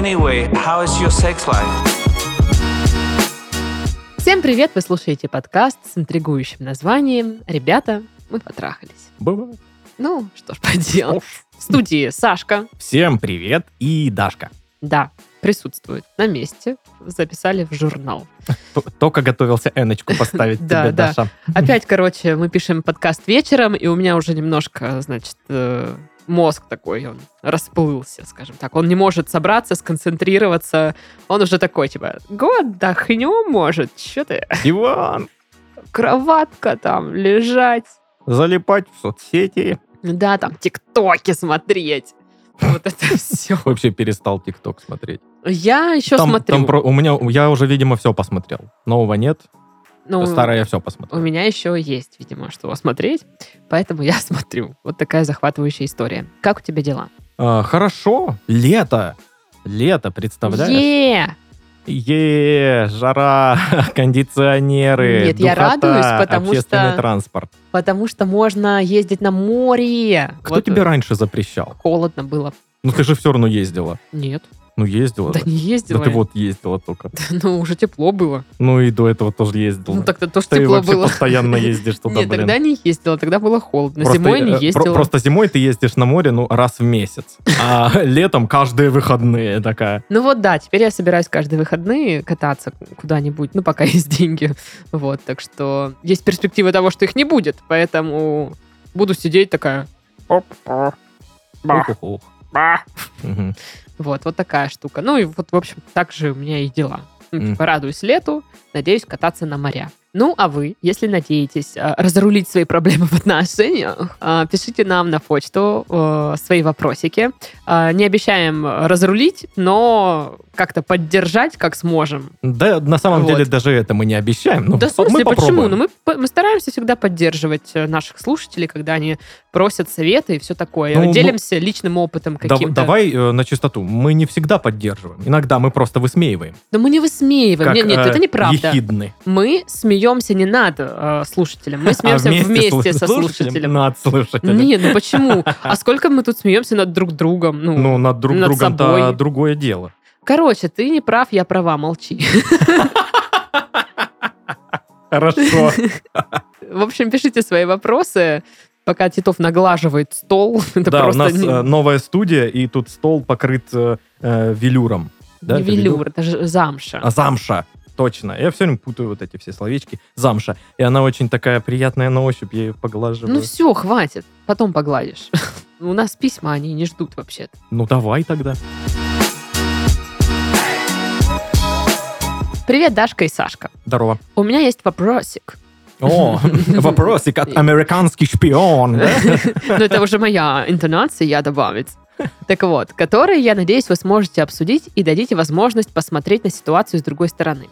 Anyway, how is your sex life? Всем привет! Вы слушаете подкаст с интригующим названием «Ребята, мы потрахались». Бывает. Ну, что ж поделать. В студии Сашка, Всем привет и Дашка. да, присутствует на месте. Записали в журнал. Только готовился Эночку поставить Да, тебе, да. Даша. Опять, короче, мы пишем подкаст вечером, и у меня уже немножко, значит, э, мозг такой, он расплылся, скажем так. Он не может собраться, сконцентрироваться. Он уже такой, типа, год отдохнем, может, что ты? Диван, Кроватка там, лежать. залипать в соцсети. Да, там тиктоки смотреть. Вот это все. Вообще перестал ТикТок смотреть. Я еще Там- смотрю. там про- у меня, я уже, видимо, все посмотрел. Нового нет, Ну, старое я все У посмотрел. меня еще есть, видимо, что смотреть, поэтому я смотрю. Вот такая захватывающая история. Как у тебя дела? А, хорошо, лето. Лето, представляешь? Е! Е, жара, кондиционеры, Нет, я духота, радуюсь, потому общественный что- транспорт. Потому что можно ездить на море. Кто Вот тебе раньше запрещал? Холодно было. Ну ты же все равно ездила. Нет. Ну ездила. Да да. не ездила. Да ты вот ездила только. Ну, уже тепло было. Ну и до этого тоже ездила. Ну, тогда тоже Ты тепло было. постоянно ездишь туда, Нет, блин. тогда не ездила, тогда было холодно. Просто, Зимой не э, про- ездила. Просто зимой ты ездишь на море, ну, раз в месяц. А летом каждые выходные такая. Ну вот да, теперь я собираюсь каждые выходные кататься куда-нибудь, ну пока есть деньги. Вот, так что есть перспектива того, что их не будет, поэтому буду сидеть такая. Ух-ух-ух. Вот, вот такая штука. Ну и вот, в общем, так же у меня и дела. Ну, Мгм. типа, радуюсь лету, надеюсь кататься на моря. Ну, а вы, если надеетесь а, разрулить свои проблемы в отношениях, а, пишите нам на почту э, свои вопросики. А, Не обещаем разрулить, но как-то поддержать, как сможем. Да, на самом Вот. деле даже это мы не обещаем. Ну, да, в смысле, мы почему? попробуем. Ну, мы, мы стараемся всегда поддерживать э, наших слушателей, когда они просят советы и все такое. Ну, мы- Делимся личным опытом Да- каким-то. давай э, на чистоту. Мы не всегда поддерживаем. Иногда мы просто высмеиваем. Да мы не высмеиваем. Как, нет, нет, э, это неправда. ехидны. Мы смеемся не над э, слушателем, мы А смеемся вместе, слу- со слушателем. Над слушателем. Нет, ну почему? А сколько мы тут смеемся над друг другом? Ну, Ну, над друг над другом-то другое дело. короче, ты не прав, я права, молчи. Хорошо. В общем, пишите свои вопросы, пока Титов наглаживает стол. Это Да, у нас не- э, новая студия, и тут стол покрыт э, э, велюром. Да, не это велюр, это же замша. А замша. Точно. Я все время путаю вот эти все словечки. Замша. И она очень такая приятная на ощупь, я ее поглаживаю. Ну все, хватит, потом погладишь. У нас письма, они не ждут вообще-то. Ну, давай тогда. Привет, Дашка и Сашка. Здорово. У меня есть вопросик. О, вопросик от американский шпион. Но это уже моя интонация, я добавить. Так вот, который, я надеюсь, вы сможете обсудить и дадите возможность посмотреть на ситуацию с другой стороны.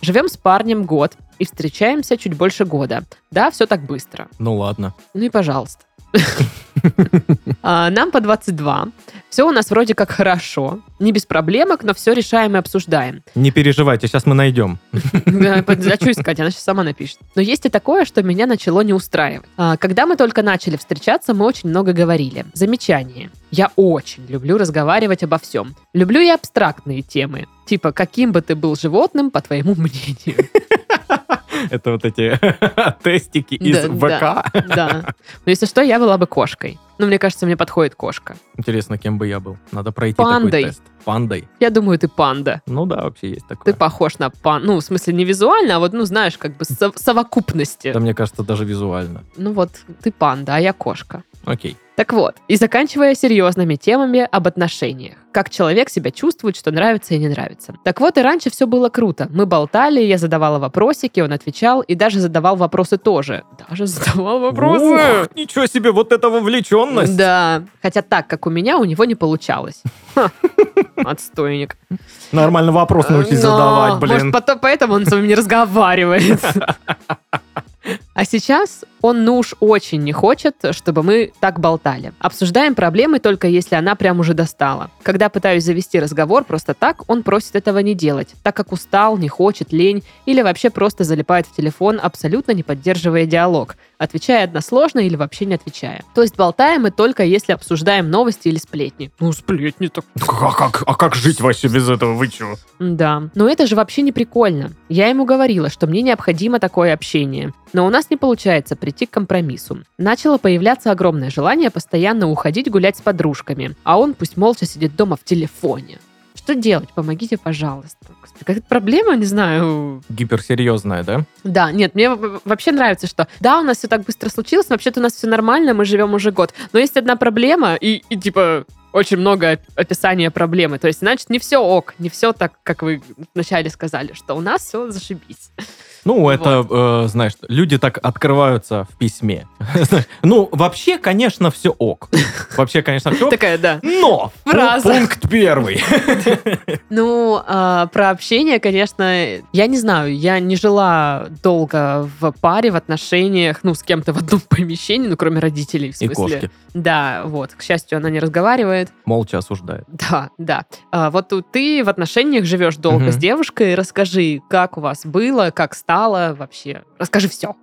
Живем с парнем год и встречаемся чуть больше года. Да, все так быстро. Ну, ладно. Ну и пожалуйста. А, Нам по 22. Все у нас вроде как хорошо. Не без проблемок, но все решаем и обсуждаем. Не переживайте, сейчас мы найдем. А что искать? Она сейчас сама напишет. Но есть и такое, что меня начало не устраивать. А, Когда мы только начали встречаться, мы очень много говорили. Замечание. Я очень люблю разговаривать обо всем. Люблю и абстрактные темы. Типа, каким бы ты был животным, по твоему мнению. Это вот эти тестики из Да, ВК. Да. Но если что, я была бы кошкой. Ну, мне кажется, мне подходит кошка. Интересно, кем бы я был? Надо пройти Пандой. такой тест. Пандой. Я думаю, ты панда. Ну да, вообще есть Ты такое. похож на пан... Ну, в смысле, не визуально, а вот, ну, знаешь, как бы со- совокупности. Это, мне кажется, даже визуально. Ну вот, ты панда, а я кошка. Окей. Так вот, и заканчивая серьезными темами об отношениях. Как человек себя чувствует, что нравится и не нравится. Так вот, и раньше все было круто. Мы болтали, я задавала вопросики, он отвечал, и даже задавал вопросы тоже. Даже задавал вопросы. Ух, ничего себе, вот эта вовлеченность. Да. Хотя так, как у меня, у него не получалось. Отстойник. Нормально вопрос научись задавать, блин. Может, потом, поэтому он с вами не разговаривает. А сейчас Он, ну уж очень не хочет, чтобы мы так болтали. Обсуждаем проблемы только если она прям уже достала. Когда пытаюсь завести разговор просто так, он просит этого не делать, так как устал, не хочет, лень или вообще просто залипает в телефон, абсолютно не поддерживая диалог, отвечая односложно или вообще не отвечая. То есть болтаем мы только если обсуждаем новости или сплетни. Ну, сплетни так. А как, а как жить вообще без этого? Вы чего? Да, но это же вообще не прикольно. Я ему говорила, что мне необходимо такое общение. Но у нас не получается прийти к компромиссу. Начало появляться огромное желание постоянно уходить гулять с подружками, а он пусть молча сидит дома в телефоне. Что делать? Помогите, пожалуйста. Какая-то проблема, не знаю. Гиперсерьезная, да? Да, нет, мне вообще нравится, что да, у нас все так быстро случилось, но вообще-то у нас все нормально, мы живем уже год. Но есть одна проблема, и, и типа очень много описания проблемы. То есть, значит, не все ок, не все так, как вы вначале сказали, что у нас все зашибись. Ну, это, вот. э, знаешь, люди так открываются в письме. ну, вообще, конечно, все ок. Вообще, конечно, все ок. Такая, да. Но! Фраза. Пункт первый. ну, э, про общение, конечно, я не знаю, я не жила долго в паре, в отношениях, ну, с кем-то в одном помещении, ну, кроме родителей, в смысле. И кошки. Да, вот. К счастью, она не разговаривает. Молча осуждает. Да, да. А, вот ты в отношениях живешь долго угу. с девушкой. Расскажи, как у вас было, как стало вообще. Расскажи все.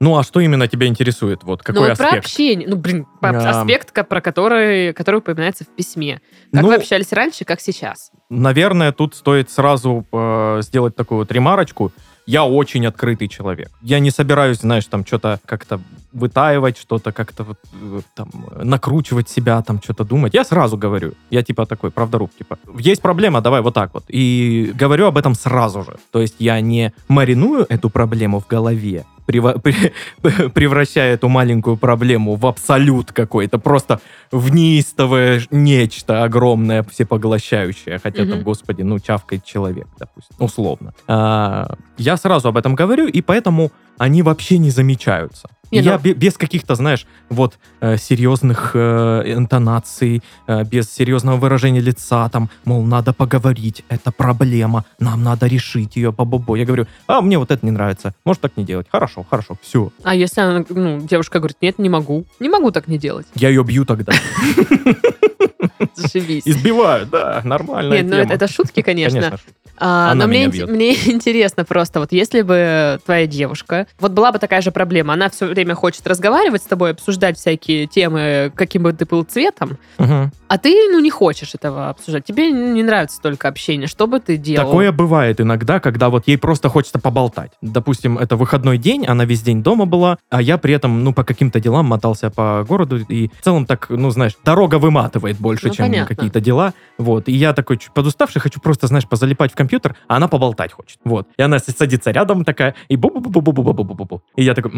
Ну, а что именно тебя интересует? Вот какой ну, аспект? про общение. Ну, блин, а... аспект, про который, который упоминается в письме. Как ну, вы общались раньше, как сейчас? Наверное, тут стоит сразу э, сделать такую вот ремарочку я очень открытый человек. Я не собираюсь, знаешь, там что-то как-то вытаивать, что-то как-то вот, э, там накручивать себя, там что-то думать. Я сразу говорю. Я типа такой правдоруб, типа, есть проблема, давай вот так вот. И говорю об этом сразу же. То есть я не мариную эту проблему в голове, превращая эту маленькую проблему в абсолют какой-то, просто в неистовое нечто огромное, всепоглощающее. Хотя там, господи, ну, чавкает человек, допустим, условно. А, я сразу об этом говорю, и поэтому они вообще не замечаются. Не, я ну... без каких-то, знаешь, вот э, серьезных э, интонаций, э, без серьезного выражения лица, там, мол, надо поговорить, это проблема, нам надо решить ее по бобо. Я говорю, а мне вот это не нравится, может так не делать. Хорошо, хорошо, все. А если она, ну, девушка говорит, нет, не могу, не могу так не делать. Я ее бью тогда. Зашибись. Избиваю, да, нормально. Нет, ну это, это шутки, конечно. Конечно. А, но мне, мне интересно просто, вот если бы твоя девушка, вот была бы такая же проблема, она все время хочет разговаривать с тобой, обсуждать всякие темы, каким бы ты был цветом, угу. а ты, ну, не хочешь этого обсуждать, тебе не нравится только общение, что бы ты делал? Такое бывает иногда, когда вот ей просто хочется поболтать. Допустим, это выходной день, она весь день дома была, а я при этом, ну, по каким-то делам мотался по городу, и в целом так, ну, знаешь, дорога выматывает больше, ну, чем какие-то дела, вот, и я такой чуть подуставший, хочу просто, знаешь, позалипать в компьютер, компьютер, а она поболтать хочет. Вот. И она садится рядом такая, и бу бу бу бу бу бу бу бу бу И я такой,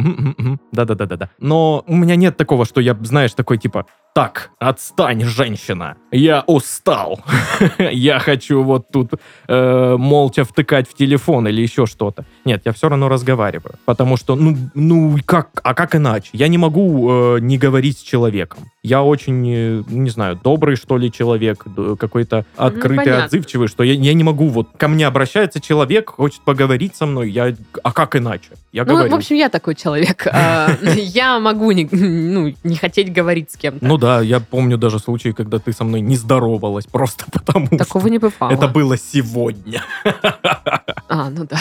да-да-да-да-да. Но у меня нет такого, что я, знаешь, такой типа, так, отстань, женщина, я устал. я хочу вот тут э, молча втыкать в телефон или еще что-то. Нет, я все равно разговариваю. Потому что, ну, ну как, а как иначе? Я не могу э, не говорить с человеком. Я очень, э, не знаю, добрый, что ли, человек, какой-то открытый, ну, отзывчивый, что я, я не могу, вот ко мне обращается человек, хочет поговорить со мной, я, а как иначе? Я ну, говорю. в общем, я такой человек. А, я могу не, ну, не хотеть говорить с кем-то. Ну да, я помню даже случаи, когда ты со мной не здоровалась, просто потому Такого не бывало. Это было сегодня. А, ну да.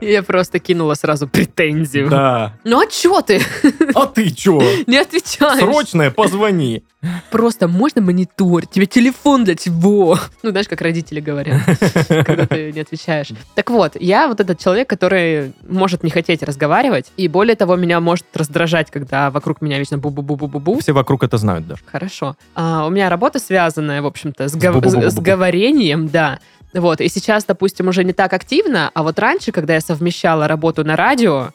Я просто кинула сразу претензию. Да. Ну а чё ты? А ты чё? Не отвечаешь. Срочное, позвони. Просто можно монитор? Тебе телефон для чего? Ну, знаешь, как родители говорят, когда ты не отвечаешь. Так вот, я вот этот человек, который может не хотеть разговаривать, и более того, меня может раздражать, когда вокруг меня вечно бу-бу-бу-бу-бу-бу. Все вокруг это знают даже. Хорошо. А, у меня работа связанная, в общем-то, с, гов... с, с говорением, да. Вот, и сейчас, допустим, уже не так активно, а вот раньше, когда я совмещала работу на радио,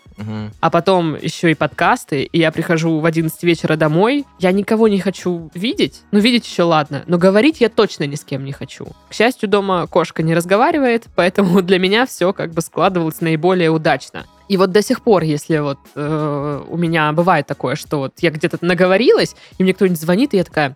а потом еще и подкасты, и я прихожу в 11 вечера домой, я никого не хочу видеть. Ну, видеть еще ладно, но говорить я точно ни с кем не хочу. К счастью, дома кошка не разговаривает, поэтому для меня все как бы складывалось наиболее удачно. И вот до сих пор, если вот э, у меня бывает такое, что вот я где-то наговорилась, и мне кто-нибудь звонит, и я такая,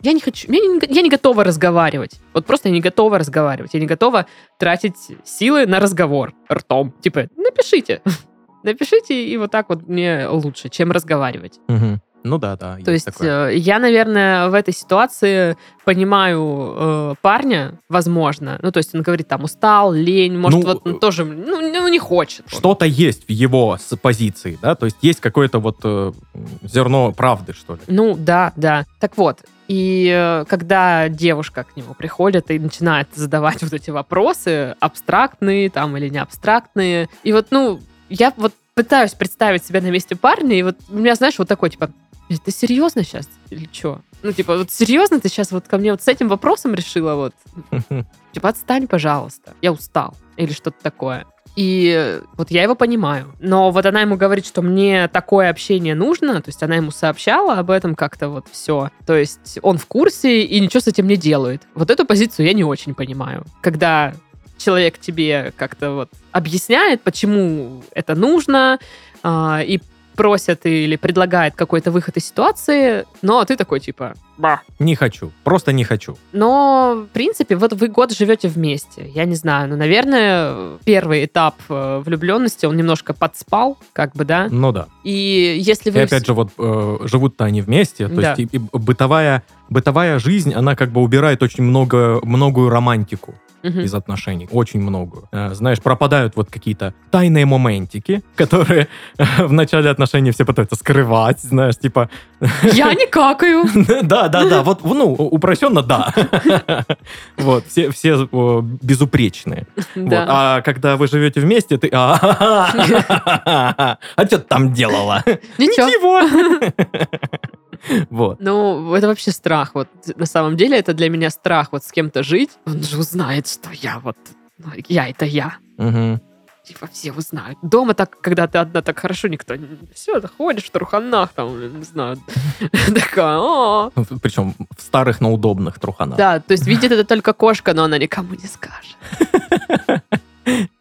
я не хочу, я не, я не готова разговаривать. Вот просто я не готова разговаривать. Я не готова тратить силы на разговор ртом. Типа, напишите. напишите, и вот так вот мне лучше, чем разговаривать. Мгм. Ну да, да. То есть такое. э, я, наверное, в этой ситуации понимаю э, парня, возможно. Ну, то есть он говорит, там, устал, лень, может, Ну, вот он тоже, ну, ну, не хочет. что-то есть в его позиции, да, то есть есть какое-то вот э, зерно правды, что ли. Ну, да, да. Так вот, и э, когда девушка к нему приходит и начинает задавать вот эти вопросы, абстрактные там или не абстрактные, и вот, ну, я вот пытаюсь представить себя на месте парня, и вот у меня, знаешь, вот такой, типа, «Э, ты серьезно сейчас или что? Ну, типа, вот серьезно ты сейчас вот ко мне вот с этим вопросом решила вот? Типа, отстань, пожалуйста, я устал. Или что-то такое. И вот я его понимаю. Но вот она ему говорит, что мне такое общение нужно, то есть она ему сообщала об этом как-то вот все. То есть он в курсе и ничего с этим не делает. Вот эту позицию я не очень понимаю. Когда человек тебе как-то вот объясняет, почему это нужно, а, и просят или предлагает какой-то выход из ситуации, но ты такой типа, ба, Не хочу, просто не хочу. но, в принципе, вот вы год живете вместе. Я не знаю, ну, наверное, первый этап э, влюбленности, он немножко подспал, как бы, да? Ну да. И если И вы... опять же, вот э, живут-то они вместе, то Да. есть и- и бытовая, бытовая жизнь, она как бы убирает очень много, многую романтику Мгм. из отношений, очень многую. Э, Знаешь, пропадают вот какие-то тайные моментики, которые э, в начале отношений все пытаются скрывать, знаешь, типа, Я не какаю. да, да, да, вот, ну, упрощенно, да. Вот, все, все безупречные. Да. А когда вы живете вместе, ты... А что ты там делала? Ничего. Вот. Ну, это вообще страх. Вот на самом деле это для меня страх вот с кем-то жить. Он же узнает, что я вот... ну, Я это я. Мгм. Типа все узнают. Дома так, когда ты одна, так хорошо никто... Все, ты ходишь в труханах, там, не знаю. Такая, «О». Причем в старых, но удобных труханах. Да, то есть видит это только кошка, но она никому не скажет.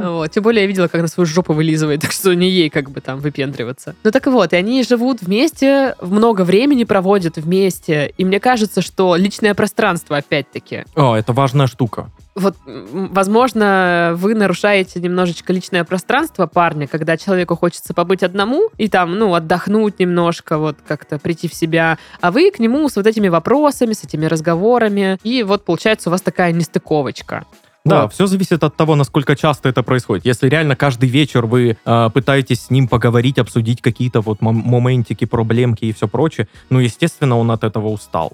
Вот. Тем более я видела, как она свою жопу вылизывает, так что не ей как бы там выпендриваться. Ну так вот, и они живут вместе, много времени проводят вместе, и мне кажется, что личное пространство, опять-таки, О, это важная штука. вот, возможно, вы нарушаете немножечко личное пространство парня, когда человеку хочется побыть одному и там, ну, отдохнуть немножко, вот как-то прийти в себя, а вы к нему с вот этими вопросами, с этими разговорами, и вот получается у вас такая нестыковочка. Да, Вот. все зависит от того, насколько часто это происходит. Если реально каждый вечер вы э, пытаетесь с ним поговорить, обсудить какие-то вот мом- моментики, проблемки и все прочее, ну, естественно, он от этого устал.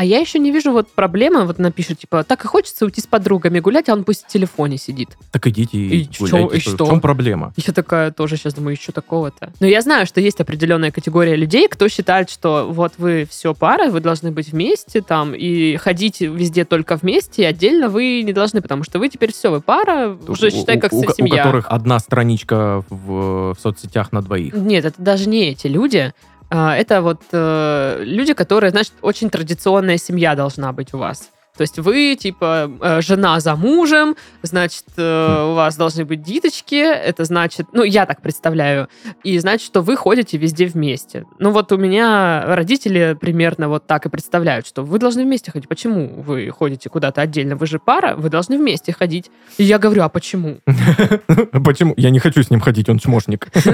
А я еще не вижу вот проблемы, вот она пишет, типа, так и хочется уйти с подругами гулять, а он пусть в телефоне сидит. Так идите и, И чё- гуляйте. и Что-? В чем проблема? Я такая тоже сейчас думаю, еще такого-то. Но я знаю, что есть определенная категория людей, кто считает, что вот вы все пара, вы должны быть вместе там и ходить везде только вместе, и отдельно вы не должны, потому что вы теперь все, вы пара, уже У- считай, как у, у семья. которых одна страничка в, в соцсетях на двоих. Нет, это даже не эти люди. А, Это вот э, люди, которые, значит, очень традиционная семья должна быть у вас. То есть вы, типа, э, жена за мужем, значит, э, у вас должны быть диточки, это значит, ну, я так представляю, и значит, что вы ходите везде вместе. Ну, вот у меня родители примерно вот так и представляют, что вы должны вместе ходить. Почему вы ходите куда-то отдельно? Вы же пара, вы должны вместе ходить. И я говорю, а почему? Почему? Я не хочу с ним ходить, он чмошник.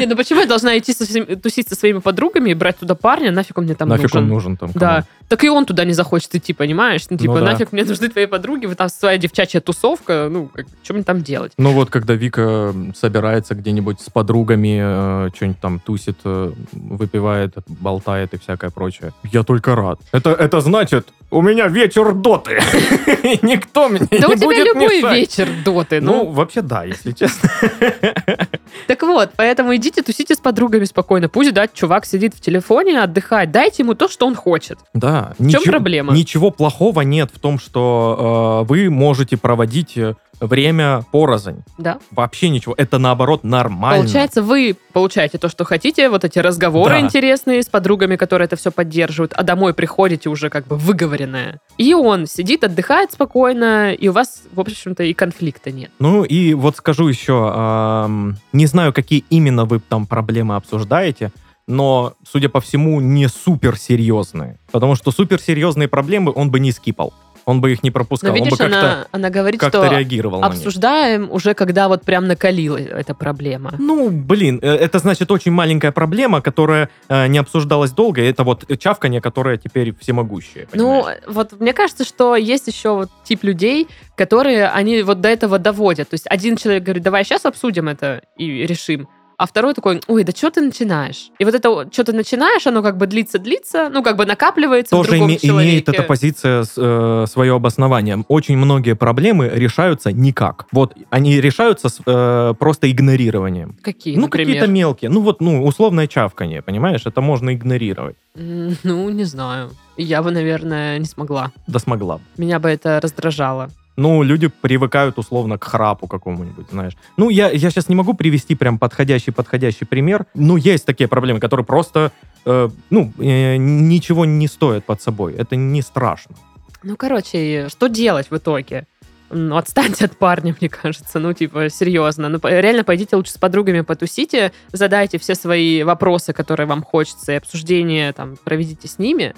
Не, ну почему я должна идти тусить со своими подругами и брать туда парня? Нафиг он мне там Нафиг нужен? он нужен там? Да. Так и он туда не захочет идти, понимаешь? Ну, типа, Ну да. нафиг мне нужны твои подруги, вы там своя девчачья тусовка, ну, что мне там делать? Ну вот, когда Вика собирается где-нибудь с подругами, э, что-нибудь там тусит, э, выпивает, болтает и всякое прочее. Я только рад. Это, это значит, у меня вечер доты. Никто мне Да не у тебя будет любой мешать. вечер доты, Ну, ну. вообще да, если честно. Так вот, поэтому идите тусите с подругами спокойно. Пусть, да, чувак сидит в телефоне, отдыхает. Дайте ему то, что он хочет. Да. В чем проблема? Ничего плохого нет в том, что э, вы можете проводить э, время порознь. Да. Вообще ничего. Это наоборот нормально. Получается, вы получаете то, что хотите, вот эти разговоры Да. интересные с подругами, которые это все поддерживают, а домой приходите уже как бы выговоренное. И он сидит, отдыхает спокойно, и у вас, в общем-то, и конфликта нет. Ну и вот скажу еще, ам, не знаю, какие именно вы там проблемы обсуждаете, но, судя по всему, не суперсерьезные. Потому что суперсерьезные проблемы он бы не скипал. Он бы их не Но пропускал. он видишь, бы как-то, она, она говорит, как-то что реагировал обсуждаем уже, когда вот прям накалила эта проблема. Ну, блин, э, это значит очень маленькая проблема, которая э, не обсуждалась долго. Это вот чавканье, которое теперь всемогущее. Ну, понимаешь? вот мне кажется, что есть еще вот тип людей, которые они вот до этого доводят. То есть один человек говорит, давай сейчас обсудим это и решим. А второй такой, ой, да что ты начинаешь? И вот это, что ты начинаешь, оно как бы длится-длится, ну, как бы накапливается в тоже другом име- имеет эта позиция э, свое обоснование. Очень многие проблемы решаются никак. Вот они решаются с, э, просто игнорированием. Какие, ну, например? какие-то мелкие. Ну, вот, ну, условное чавканье, понимаешь? Это можно игнорировать. Ну, не знаю. Я бы, наверное, не смогла. Да смогла бы. Меня бы это раздражало. Ну, люди привыкают условно к храпу какому-нибудь, знаешь. Ну, я, я сейчас не могу привести прям подходящий-подходящий пример. Ну, есть такие проблемы, которые просто, э, ну, э, ничего не стоят под собой. Это не страшно. Ну, короче, что делать в итоге? Ну, отстаньте от парня, мне кажется. Ну, типа, серьезно. Ну, реально пойдите лучше с подругами потусите, задайте все свои вопросы, которые вам хочется, и обсуждение там проведите с ними.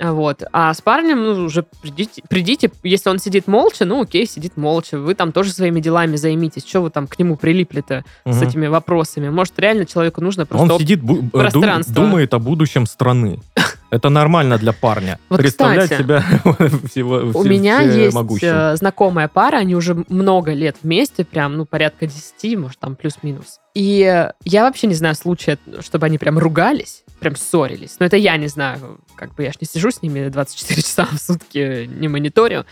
Вот. А с парнем, ну, уже придите, придите, если он сидит молча, ну, окей, сидит молча. Вы там тоже своими делами займитесь. Что вы там к нему прилипли-то с Мгм. этими вопросами? Может, реально человеку нужно просто... Он сидит, э, дум- пространство. думает о будущем страны. Это нормально для парня. Вот, Представлять кстати, себя всего У меня есть могущим. э, знакомая пара, они уже много лет вместе, прям, ну, порядка 10, может, там плюс-минус. И я вообще не знаю случая, чтобы они прям ругались, прям ссорились. Но это я не знаю, как бы я ж не сижу с ними 24 часа в сутки, не мониторю.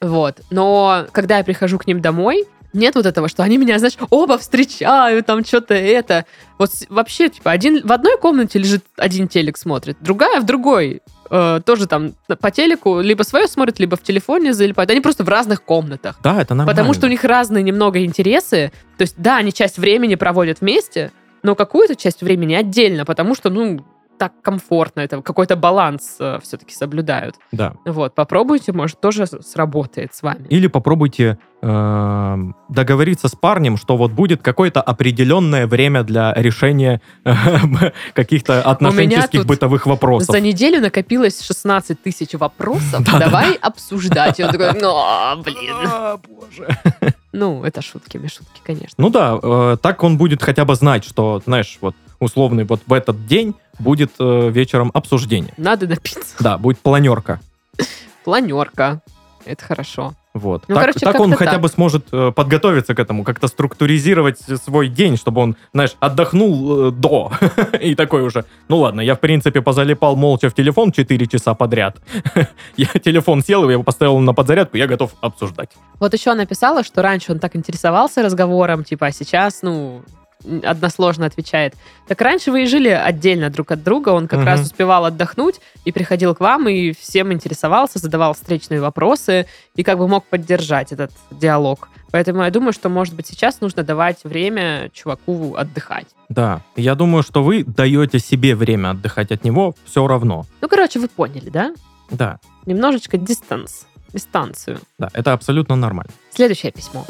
Вот. Но когда я прихожу к ним домой, нет вот этого, что они меня, знаешь, оба встречают, там что-то это. Вот вообще, типа, один в одной комнате лежит, один телек смотрит, другая в другой. э, тоже там по телеку либо свое смотрит, либо в телефоне залипают. Они просто в разных комнатах. Да, это нормально. Потому что у них разные немного интересы. То есть, да, они часть времени проводят вместе, но какую-то часть времени отдельно, потому что, ну, так комфортно, это какой-то баланс все-таки соблюдают. Да. Вот, попробуйте, может, тоже сработает с вами. Или попробуйте э, договориться с парнем, что вот будет какое-то определенное время для решения э, каких-то отношенческих бытовых вопросов. За неделю накопилось 16 тысяч вопросов. Давай обсуждать. И он такой, ну, блин. А, боже. Ну, это шутки, без шутки, конечно. Ну да, э, так он будет хотя бы знать, что, знаешь, вот условный вот в этот день будет э, вечером обсуждение. Надо напиться. Да, будет планерка. Планерка. Это хорошо. Вот. Ну, так короче, так он как-то хотя так. бы сможет э, подготовиться к этому, как-то структуризировать свой день, чтобы он, знаешь, отдохнул э, до. И такой уже, ну ладно, я в принципе позалипал молча в телефон 4 часа подряд. Я телефон сел, я его поставил на подзарядку, я готов обсуждать. Вот еще она писала, что раньше он так интересовался разговором, типа, а сейчас, ну, односложно отвечает. Так раньше вы и жили отдельно друг от друга, он как Мгм. раз успевал отдохнуть и приходил к вам и всем интересовался, задавал встречные вопросы и как бы мог поддержать этот диалог. Поэтому я думаю, что, может быть, сейчас нужно давать время чуваку отдыхать. Да, я думаю, что вы даете себе время отдыхать от него все равно. Ну, короче, вы поняли, да? Да, Немножечко дистанс, дистанцию. да, это абсолютно нормально. Следующее письмо.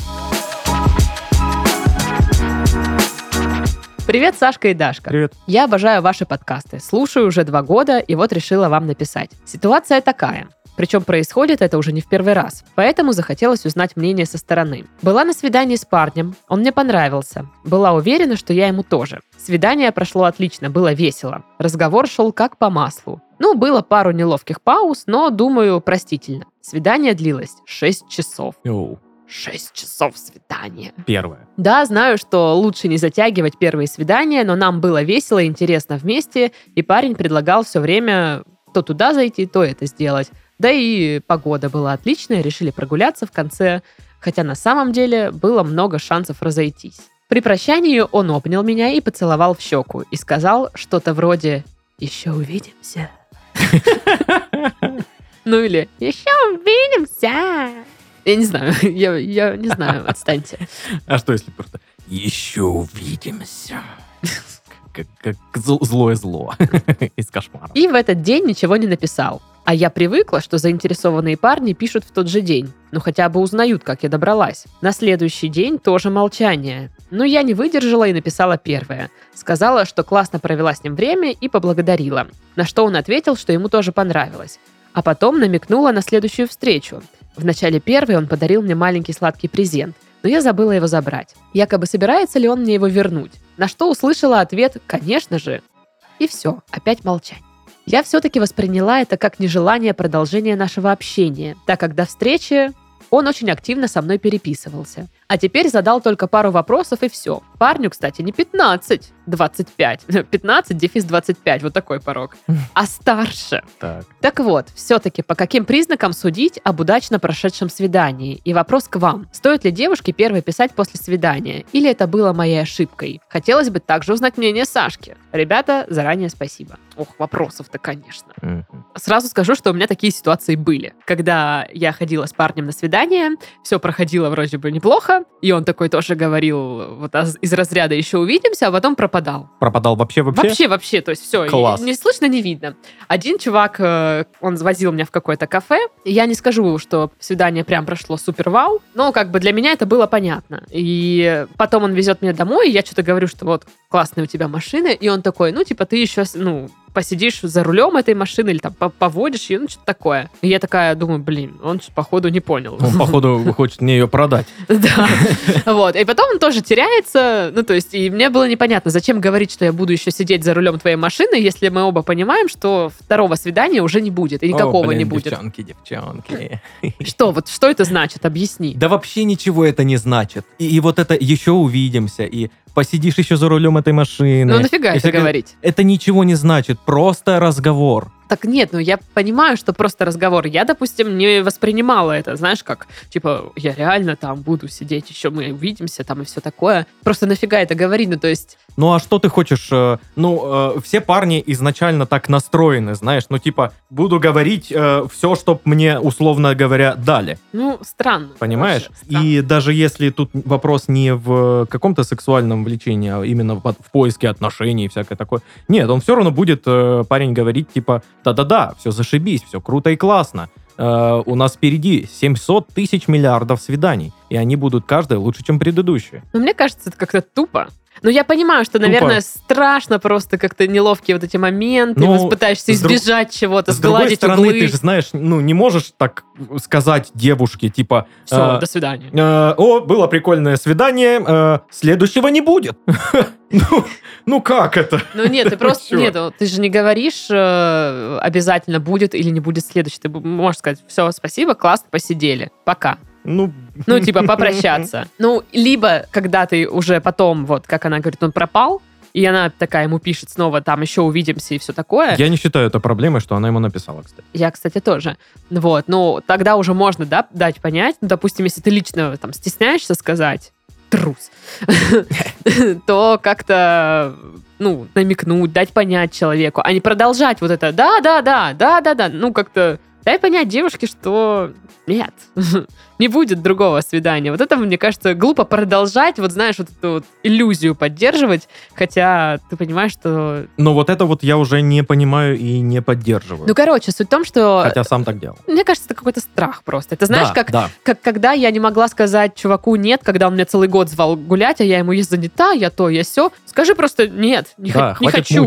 Привет, Сашка и Дашка. Привет. Я обожаю ваши подкасты. Слушаю уже два года, и вот решила вам написать. Ситуация такая. Причем происходит это уже не в первый раз. Поэтому захотелось узнать мнение со стороны. Была на свидании с парнем, он мне понравился. Была уверена, что я ему тоже. Свидание прошло отлично, было весело. Разговор шел как по маслу. Ну, было пару неловких пауз, но, думаю, простительно. Свидание длилось 6 часов. Йоу, 6 часов свидания. первое. Да, знаю, что лучше не затягивать первые свидания, но нам было весело и интересно вместе, и парень предлагал все время то туда зайти, то это сделать. Да и погода была отличная, решили прогуляться в конце, хотя на самом деле было много шансов разойтись. При прощании он обнял меня и поцеловал в щеку и сказал что-то вроде «Еще увидимся». Ну или «Еще увидимся». Я не знаю, я, я не знаю, отстаньте. А что если просто еще увидимся? Как, как зл- злое зло из кошмара. И в этот день ничего не написал. А я привыкла, что заинтересованные парни пишут в тот же день. Ну, хотя бы узнают, как я добралась. На следующий день тоже молчание. Но я не выдержала и написала первое. Сказала, что классно провела с ним время и поблагодарила. На что он ответил, что ему тоже понравилось. а потом намекнула на следующую встречу. В начале первой он подарил мне маленький сладкий презент, но я забыла его забрать. Якобы собирается ли он мне его вернуть? На что услышала ответ «конечно же». И все, опять молчание. Я все-таки восприняла это как нежелание продолжения нашего общения, так как до встречи он очень активно со мной переписывался. А теперь задал только пару вопросов и все. Парню, кстати, не 15, 25. 15, дефис 25, вот такой порог. А старше. Так. Так вот, все-таки по каким признакам судить об удачно прошедшем свидании? И вопрос к вам. Стоит ли девушке первой писать после свидания? Или это было моей ошибкой? Хотелось бы также узнать мнение Сашки. Ребята, заранее спасибо. Ох, вопросов-то, конечно. Сразу скажу, что у меня такие ситуации были. Когда я ходила с парнем на свидание, все проходило вроде бы неплохо, и он такой тоже говорил вот аз- из разряда «еще увидимся», а потом пропадал. Пропадал вообще вообще? Вообще, вообще, то есть все, Класс. не слышно, не видно. Один чувак, э, он возил меня в какое-то кафе, я не скажу, что свидание прям прошло супер-вау, но как бы для меня это было понятно. И потом он везет меня домой, и я что-то говорю, что вот классная у тебя машина, и он такой, ну, типа, ты еще, ну, посидишь за рулем этой машины или там по- поводишь ее, ну, что-то такое. И я такая думаю, блин, он походу не понял. Он, походу, хочет мне ее продать. Да. Вот. И потом он тоже теряется. Ну, то есть, и мне было непонятно, зачем говорить, что я буду еще сидеть за рулем твоей машины, если мы оба понимаем, что второго свидания уже не будет, и никакого не будет. девчонки, девчонки. Что? Вот что это значит? Объясни. Да вообще ничего это не значит. И, и вот это еще увидимся, и посидишь еще за рулем этой машины. Ну, нафига это говорить? Это ничего не значит, просто разговор. Так нет, ну я понимаю, что просто разговор. Я, допустим, не воспринимала это, знаешь, как, типа, я реально там буду сидеть, еще мы увидимся там и все такое. Просто нафига это говорить? Ну, то есть, Ну а что ты хочешь? э, Ну, э, все парни изначально так настроены, знаешь, ну типа, буду говорить все, что мне, условно говоря, дали. ну, странно. Понимаешь? Вообще, странно. И даже если тут вопрос не в каком-то сексуальном влечении, а именно в, поиске отношений и всякое такое. Нет, он все равно будет, э, парень, говорить типа, да-да-да, все зашибись, все круто и классно. Э, у нас впереди 700 тысяч миллиардов свиданий, и они будут каждая лучше, чем предыдущие. Ну, мне кажется, это как-то тупо. Но я понимаю, что, Тупо. наверное, страшно просто как-то неловкие вот эти моменты, Ну, вот пытаешься с друг- избежать чего-то, С другой сгладить стороны, углы. ты же знаешь, ну, не можешь так сказать девушке, типа, Все, э, до свидания. Э, О, было прикольное свидание, э, следующего не будет. Ну, Ну как это? Ну нет, ты просто нет, ну, ты же не говоришь э, обязательно будет или не будет следующий. Ты можешь сказать, все, спасибо, классно, посидели, пока. Ну, Ну, типа, попрощаться. Ну, либо, когда ты уже потом, вот, как она говорит, он пропал, и она такая ему пишет снова, там, еще увидимся и все такое. Я не считаю это проблемой, что она ему написала, кстати. Я, кстати, тоже. Вот, ну, тогда уже можно, да, дать понять, ну, допустим, если ты лично там стесняешься сказать, трус, то как-то, ну, намекнуть, дать понять человеку, а не продолжать вот это, да-да-да, да-да-да, ну, как-то дай понять девушке, что нет, не будет другого свидания. Вот это, мне кажется, глупо продолжать, вот знаешь, вот эту вот иллюзию поддерживать, хотя ты понимаешь, что... Но вот это вот я уже не понимаю и не поддерживаю. Ну, короче, суть в том, что... Хотя сам так делал. Мне кажется, это какой-то страх просто. Это знаешь, Да, как, Да. как когда я не могла сказать чуваку нет, когда он меня целый год звал гулять, а я ему есть занята, я то, я все. Скажи просто нет, не, Да, хо- не хочу.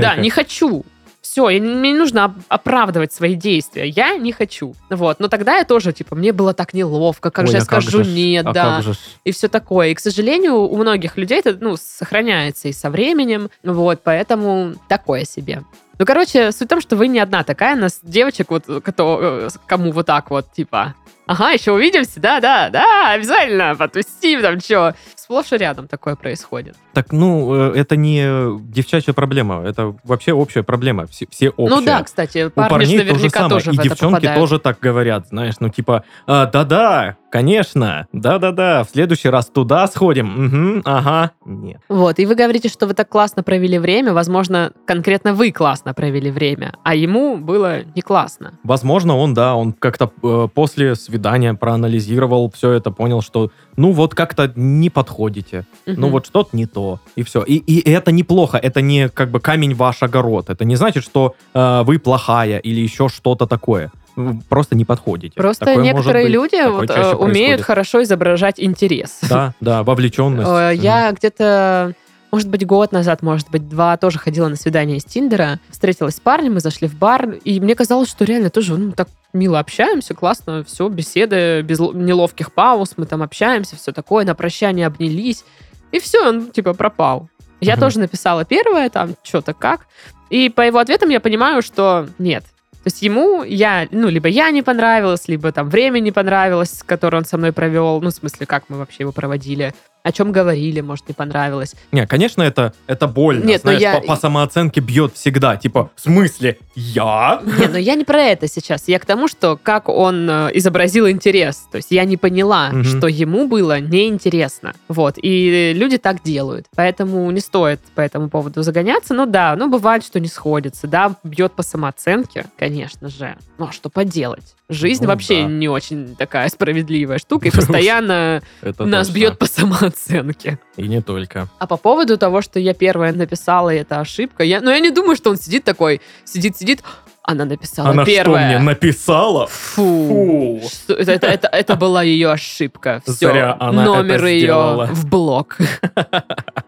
Да, не хочу. Все, мне не нужно оп- оправдывать свои действия. Я не хочу. Вот. Но тогда я тоже, типа, мне было так неловко, как Ой, же я а скажу же нет, а да же и все такое. И, к сожалению, у многих людей это, ну, сохраняется и со временем, вот, поэтому такое себе. Ну, короче, суть в том, что вы не одна такая, нас девочек, вот, кто, э, кому вот так вот, типа, ага, еще увидимся, да-да, да, обязательно, потусим там, что. Сплошь и рядом такое происходит. Так, ну, э, это не девчачья проблема, это вообще общая проблема, все, все общие. Ну да, кстати, У парни ж парней то же самое, тоже и девчонки попадают. тоже так говорят, знаешь, ну типа, «А, да-да, конечно, да-да-да, в следующий раз туда сходим, угу, ага, нет. Вот, и вы говорите, что вы так классно провели время, возможно, конкретно вы классно провели время, а ему было не классно. Возможно, он, да, он как-то э, после свидания проанализировал все это, понял, что, ну вот как-то не подходите, ну Мгм. вот что-то не то, и все. И, и это неплохо, это не как бы камень ваш огород, это не значит, что э, вы плохая или еще что-то такое. Вы Просто не подходите. Просто Такое некоторые быть. люди вот, э, умеют происходит. хорошо изображать интерес. Да, да, вовлеченность. Э. Я где-то может быть, год назад, может быть, два, тоже ходила на свидание из Тиндера, встретилась с парнем, мы зашли в бар, и мне казалось, что реально тоже, ну, так мило общаемся, классно, все, беседы, без неловких пауз, мы там общаемся, все такое, на прощание обнялись, и все, он, типа, пропал. Я Мгм. тоже написала первое, там, что-то как, и по его ответам я понимаю, что нет. То есть ему я, ну, либо я не понравилась, либо там время не понравилось, которое он со мной провел, ну, в смысле, как мы вообще его проводили, о чем говорили, может, не понравилось. Не, конечно, это, это больно. Нет, но Знаешь, я- по, по самооценке бьет всегда. Типа, в смысле, я? Не, но я не про это сейчас. Я к тому, что как он э, изобразил интерес. То есть я не поняла, Мгм. что ему было неинтересно. Вот. И люди так делают. Поэтому не стоит по этому поводу загоняться. Ну да, ну бывает, что не сходится. Да, бьет по самооценке, конечно же. Ну а что поделать? Жизнь Ну вообще да. не очень такая справедливая штука. И постоянно Это нас точно. бьет по самооценке. И не только. А по поводу того, что я первая написала, и это ошибка, я, ну я не думаю, что он сидит такой, сидит, сидит, она написала Она первая. что, мне написала? Фу. Фу. Что- Это, это, это, это была ее ошибка. Все. Зря она Номер это ее сделала. в блог.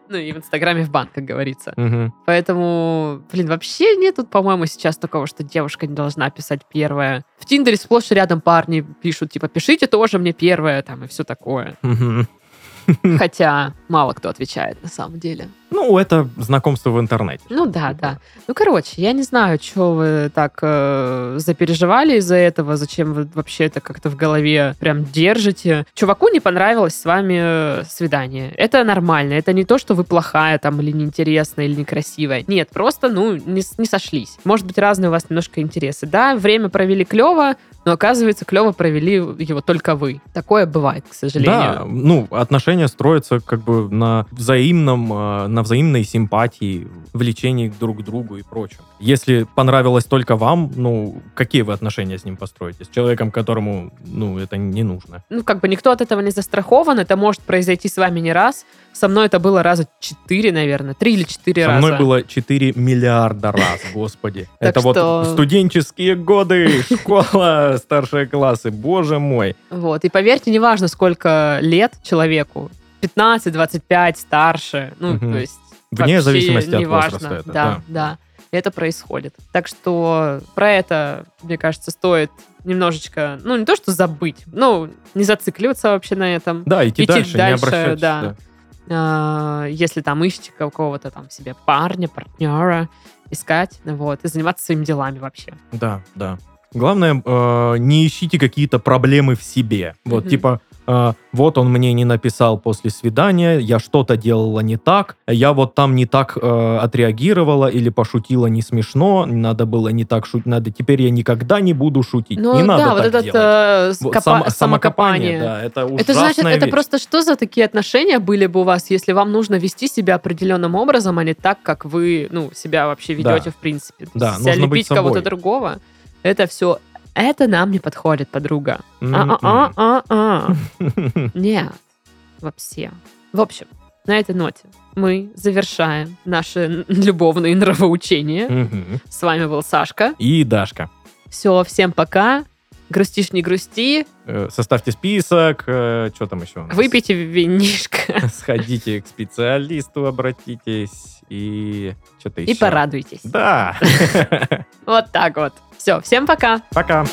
Ну и в Инстаграме в банк, как говорится. Поэтому, блин, вообще нет тут, по-моему, сейчас такого, что девушка не должна писать первое. В Тиндере сплошь и рядом парни пишут, типа, пишите тоже мне первое, там, и все такое. Хотя мало кто отвечает на самом деле. Ну, это знакомство в интернете. Ну да, да. Ну, короче, я не знаю, что вы так э, запереживали из-за этого, зачем вы вообще это как-то в голове прям держите. Чуваку не понравилось с вами э, свидание. Это нормально. Это не то, что вы плохая там или неинтересная, или некрасивая. Нет, просто, ну, не, не сошлись. Может быть, разные у вас немножко интересы. Да, время провели клево, но оказывается, клево провели его только вы. Такое бывает, к сожалению. Да, ну, отношения строятся как бы на взаимном, э, на взаимной симпатии, влечении друг к другу и прочем. Если понравилось только вам, ну, какие вы отношения с ним построите? С человеком, которому, ну, это не нужно. ну, как бы никто от этого не застрахован, это может произойти с вами не раз. Со мной это было раза четыре, наверное, три или четыре Со раза. мной было 4 миллиарда раз, господи. Это вот студенческие годы, школа, старшие классы, боже мой. Вот, и поверьте, неважно, сколько лет человеку, 15, 25, старше, ну, Мгм. то есть Вне вообще зависимости от неважно. возраста это, да, да. да, это происходит. Так что про это, мне кажется, стоит немножечко, ну, не то, что забыть, ну, не зацикливаться вообще на этом. Да, идти, Идти дальше, не дальше, обращаться. да. да. А, если там ищете какого-то там себе парня, партнера, искать, вот, и заниматься своими делами вообще. Да, да. Главное, э, не ищите какие-то проблемы в себе. Вот, Мгм. типа, вот он мне не написал после свидания, я что-то делала не так, я вот там не так э, отреагировала или пошутила не смешно, надо было не так шутить, надо, теперь я никогда не буду шутить. Ну, не надо да, вот так этот делать. э, Вот копа- само- самокопание. да, это ужасная Это значит, это вещь. просто что за такие отношения были бы у вас, если вам нужно вести себя определенным образом, а не так, как вы, ну, себя вообще ведете Да. в принципе. Да, себя нужно любить кого-то другого, это все, это нам не подходит, подруга. А-а-а-а-а. Нет, вообще. В общем, на этой ноте мы завершаем наши любовные нравоучения. С вами был Сашка. И Дашка. Все, всем пока. Грустишь, не грусти. Э, Составьте список, что там еще? Выпейте винишко Сходите к специалисту, обратитесь и что-то еще. и порадуйтесь. Да. Вот так вот. Все, всем пока. Пока.